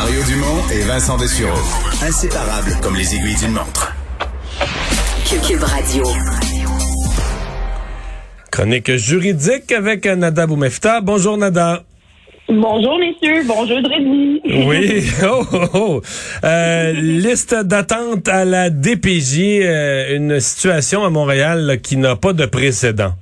Mario Dumont et Vincent Dessureau. Inséparables comme les aiguilles d'une montre. Cube Radio. Chronique juridique avec Nada Boumefta. Bonjour Nada. Bonjour messieurs, bonjour Dreddy. Oui, oh, oh, oh. Euh, liste d'attente à la DPJ, euh, une situation à Montréal qui n'a pas de précédent.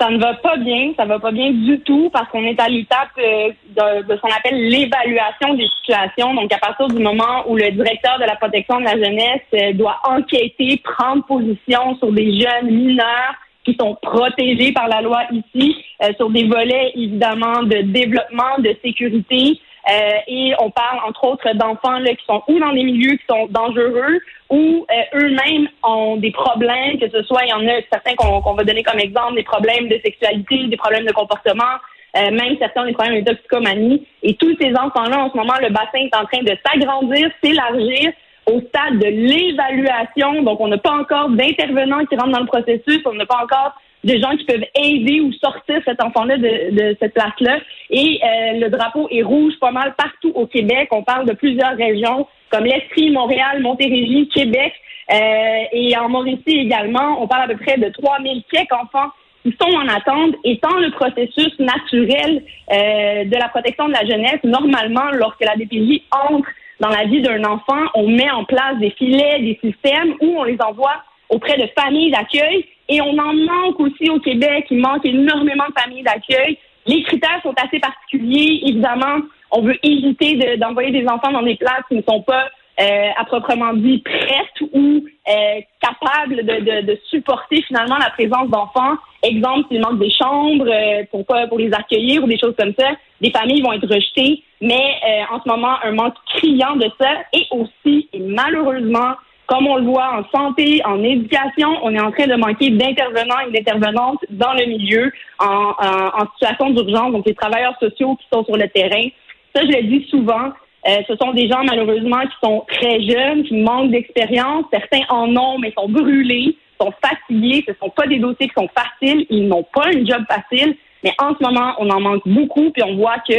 Ça ne va pas bien, ça va pas bien du tout parce qu'on est à l'étape euh, de, de, ce qu'on appelle l'évaluation des situations. Donc à partir du moment où le directeur de la protection de la jeunesse euh, doit enquêter, prendre position sur des jeunes mineurs qui sont protégés par la loi ici, euh, sur des volets évidemment de développement, de sécurité. Euh, et on parle entre autres d'enfants qui sont ou dans des milieux qui sont dangereux ou euh, eux-mêmes ont des problèmes, que ce soit, il y en a certains qu'on va donner comme exemple, des problèmes de sexualité, des problèmes de comportement, même certains ont des problèmes de. Et tous ces enfants-là, en ce moment, le bassin est en train de s'agrandir, s'élargir au stade de l'évaluation. Donc, on n'a pas encore d'intervenants qui rentrent dans le processus. On n'a pas encore de gens qui peuvent aider ou sortir cet enfant-là de, cette place-là. Et euh, le drapeau est rouge pas mal partout au Québec. On parle de plusieurs régions comme l'Estrie, Montréal, Montérégie, Québec. Euh, et en Mauricie également, on parle à peu près de 3000 quelques enfants qui sont en attente, étant le processus naturel euh, de la protection de la jeunesse. Normalement, lorsque la DPJ entre dans la vie d'un enfant, on met en place des filets, des systèmes où on les envoie auprès de familles d'accueil et on en manque aussi au Québec. Il manque énormément de familles d'accueil. Les critères sont assez particuliers. Évidemment, on veut éviter d'envoyer des enfants dans des places qui ne sont pas euh, à proprement dit prêtes ou euh, capables de, de, supporter finalement la présence d'enfants. Exemple, s'il manque des chambres euh, pour pas pour les accueillir ou des choses comme ça, des familles vont être rejetées. Mais euh, en ce moment, un manque criant de ça et aussi, et malheureusement, comme on le voit en santé, en éducation, on est en train de manquer d'intervenants et d'intervenantes dans le milieu en, en, en situation d'urgence, donc les travailleurs sociaux qui sont sur le terrain. Ça, je le dis souvent, euh, ce sont des gens malheureusement qui sont très jeunes, qui manquent d'expérience. Certains en ont, mais sont brûlés, sont fatigués. Ce ne sont pas des dossiers qui sont faciles. Ils n'ont pas un job facile. Mais en ce moment, on en manque beaucoup, puis on voit que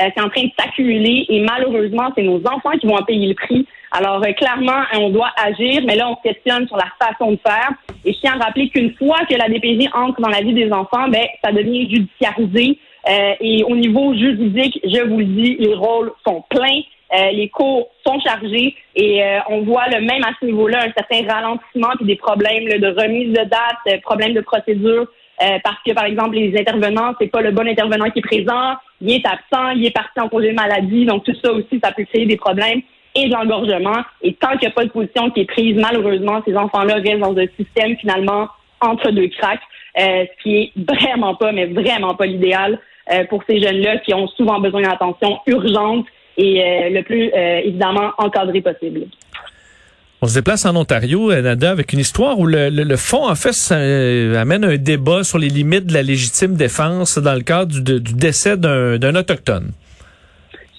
euh, c'est en train de s'accumuler. Et malheureusement, c'est nos enfants qui vont en payer le prix. Alors euh, clairement, on doit agir, mais là, on se questionne sur la façon de faire. Et je tiens à rappeler qu'une fois que la DPJ entre dans la vie des enfants, ben ça devient judiciarisé. Euh, et au niveau juridique, je vous le dis, les rôles sont pleins. Euh, les cours sont chargés et euh, on voit le même à ce niveau-là un certain ralentissement puis des problèmes de remise de date, problèmes de procédure parce que par exemple les intervenants c'est pas le bon intervenant qui est présent, il est absent, il est parti en congé maladie. Donc tout ça aussi ça peut créer des problèmes et de l'engorgement. Et tant qu'il n'y a pas de position qui est prise malheureusement ces enfants-là restent dans un système finalement entre deux cracks ce qui est vraiment pas mais vraiment pas l'idéal euh, pour ces jeunes-là qui ont souvent besoin d'attention urgente et euh, le plus euh, évidemment encadré possible. On se déplace en Ontario, Nada, avec une histoire où le, le, fond, en fait, ça, amène un débat sur les limites de la légitime défense dans le cadre du, du décès d'un Autochtone.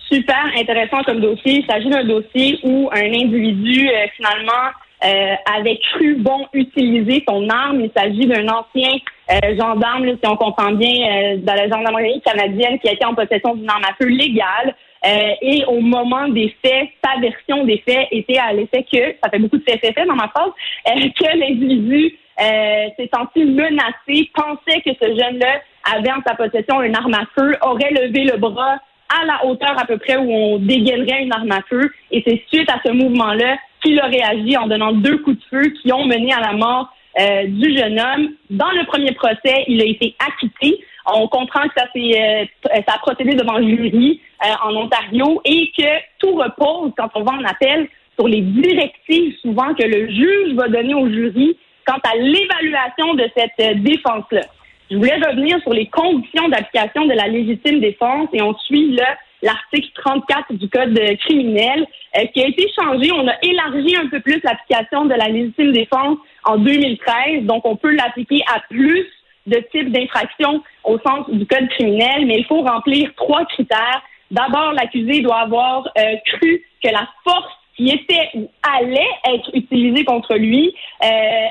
Super intéressant comme dossier. Il s'agit d'un dossier où un individu, finalement, euh, avait cru bon utiliser son arme. Il s'agit d'un ancien euh, gendarme, si on comprend bien, euh, dans la gendarmerie canadienne qui a été en possession d'une arme à feu légale. Et au moment des faits, sa version des faits était à l'effet que, ça fait beaucoup de faits, dans ma phrase, que l'individu s'est senti menacé, pensait que ce jeune-là avait en sa possession une arme à feu, aurait levé le bras à la hauteur à peu près où on dégainerait une arme à feu. Et c'est suite à ce mouvement-là qu'il a réagi en donnant deux coups de feu qui ont mené à la mort euh, du jeune homme. Dans le premier procès, il a été acquitté. On comprend que ça, euh, ça a procédé devant le jury euh, en Ontario et que tout repose, quand on va en appel, sur les directives souvent que le juge va donner au jury quant à l'évaluation de cette défense-là. Je voulais revenir sur les conditions d'application de la légitime défense et on suit là l'article 34 du Code criminel euh, qui a été changé. On a élargi un peu plus l'application de la légitime défense en 2013, donc on peut l'appliquer à plus de types d'infractions au sens du Code criminel, mais il faut remplir trois critères. D'abord, l'accusé doit avoir euh, cru que la force qui était ou allait être utilisée contre lui euh,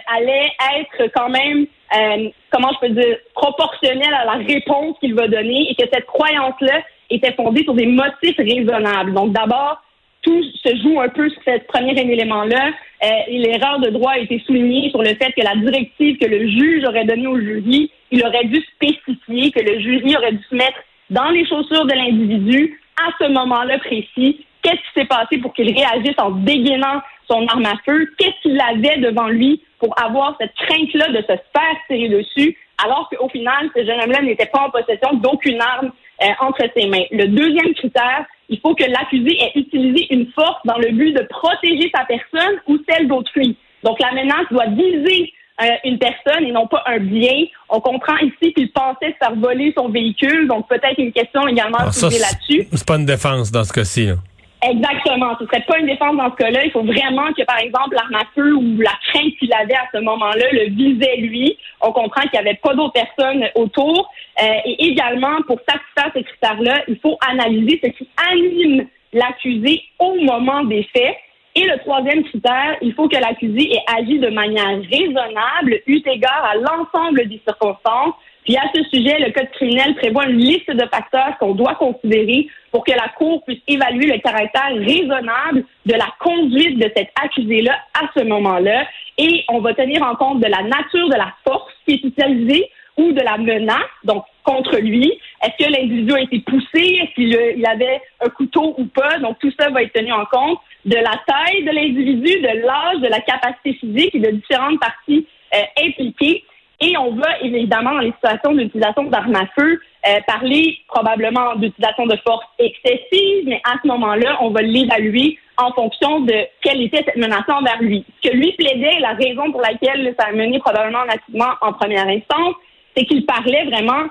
allait être quand même, comment je peux dire, proportionnelle à la réponse qu'il va donner et que cette croyance-là était fondée sur des motifs raisonnables. Donc d'abord, tout se joue un peu sur ce premier élément-là. Euh, l'erreur de droit a été soulignée sur le fait que la directive que le juge aurait donnée au jury, il aurait dû spécifier que le jury aurait dû se mettre dans les chaussures de l'individu à ce moment-là précis. Qu'est-ce qui s'est passé pour qu'il réagisse en dégainant son arme à feu? Qu'est-ce qu'il avait devant lui pour avoir cette crainte-là de se faire tirer dessus, alors qu'au final, ce jeune homme-là n'était pas en possession d'aucune arme? Euh, entre ses mains. Le deuxième critère, il faut que l'accusé ait utilisé une force dans le but de protéger sa personne ou celle d'autrui. Donc la menace doit viser euh, une personne et non pas un bien. On comprend ici qu'il pensait se faire voler son véhicule, donc peut-être une question également à poser là-dessus. C'est pas une défense dans ce cas-ci. Exactement. Ce serait pas une défense dans ce cas-là. Il faut vraiment que, par exemple, l'arme à feu ou la crainte qu'il avait à ce moment-là le visait lui. On comprend qu'il n'y avait pas d'autres personnes autour. Euh, et également, pour satisfaire ces critères-là, il faut analyser ce qui anime l'accusé au moment des faits. Et le troisième critère, il faut que l'accusé ait agi de manière raisonnable, eu égard à l'ensemble des circonstances, puis à ce sujet, le Code criminel prévoit une liste de facteurs qu'on doit considérer pour que la Cour puisse évaluer le caractère raisonnable de la conduite de cet accusé-là à ce moment-là. Et on va tenir en compte de la nature de la force qui est utilisée ou de la menace, donc contre lui. Est-ce que l'individu a été poussé? Est-ce qu'il avait un couteau ou pas? Donc tout ça va être tenu en compte de la taille de l'individu, de l'âge, de la capacité physique et de différentes parties euh, impliquées. Et on va évidemment, dans les situations d'utilisation d'armes à feu, euh, parler probablement d'utilisation de force excessive, mais à ce moment-là, on va l'évaluer en fonction de quelle était cette menace envers lui. Ce que lui plaidait, la raison pour laquelle ça a mené probablement l'acquittement en première instance, c'est qu'il parlait vraiment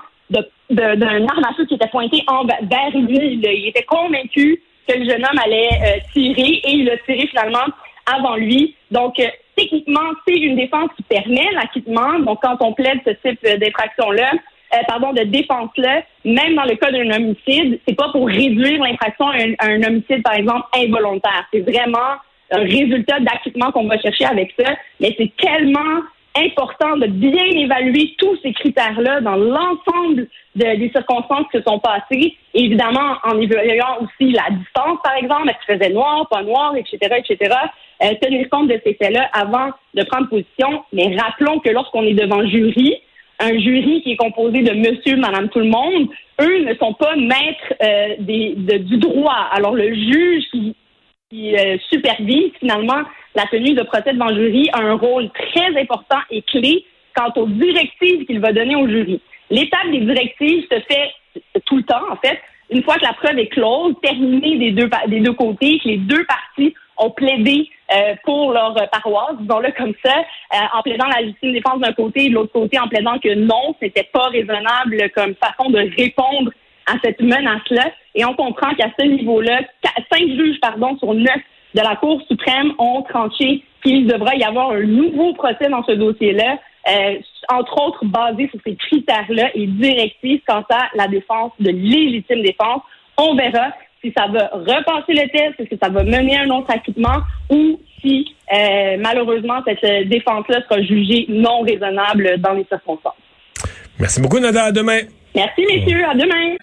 d'un arme à feu qui était pointé vers lui. Il était convaincu que le jeune homme allait euh, tirer et il a tiré finalement avant lui. Donc, euh, c'est une défense qui permet l'acquittement. Donc, quand on plaide ce type d'infraction-là, euh, pardon, de défense-là, même dans le cas d'un homicide, c'est pas pour réduire l'infraction à un, homicide, par exemple, involontaire. C'est vraiment un résultat d'acquittement qu'on va chercher avec ça. Mais c'est tellement important de bien évaluer tous ces critères-là dans l'ensemble des circonstances qui se sont passées. évidemment, en évaluant aussi la distance, par exemple, est-ce qu'il faisait noir, pas noir, etc., etc., euh, tenir compte de ces faits-là avant de prendre position. Mais rappelons que lorsqu'on est devant jury, un jury qui est composé de monsieur, madame, tout le monde, eux ne sont pas maîtres euh, du droit. Alors le juge qui, qui euh, supervise finalement la tenue de procès devant jury a un rôle très important et clé quant aux directives qu'il va donner au jury. L'étape des directives se fait tout le temps, en fait, une fois que la preuve est close, terminée des deux, des deux côtés, que les deux parties ont plaidé euh, pour leur paroisse, disons-le comme ça, euh, en plaidant la légitime défense d'un côté et de l'autre côté en plaidant que non, c'était pas raisonnable comme façon de répondre à cette menace-là. Et on comprend qu'à ce niveau-là, cinq juges, pardon, sur neuf de la Cour suprême ont tranché qu'il devra y avoir un nouveau procès dans ce dossier-là, euh, entre autres basé sur ces critères-là et directifs quant à la défense de légitime défense. On verra si ça va repasser le test, est-ce que ça va mener à un autre acquittement ou si euh, malheureusement cette défense-là sera jugée non raisonnable dans les circonstances. Merci beaucoup, Nada. À demain. Merci, messieurs. À demain.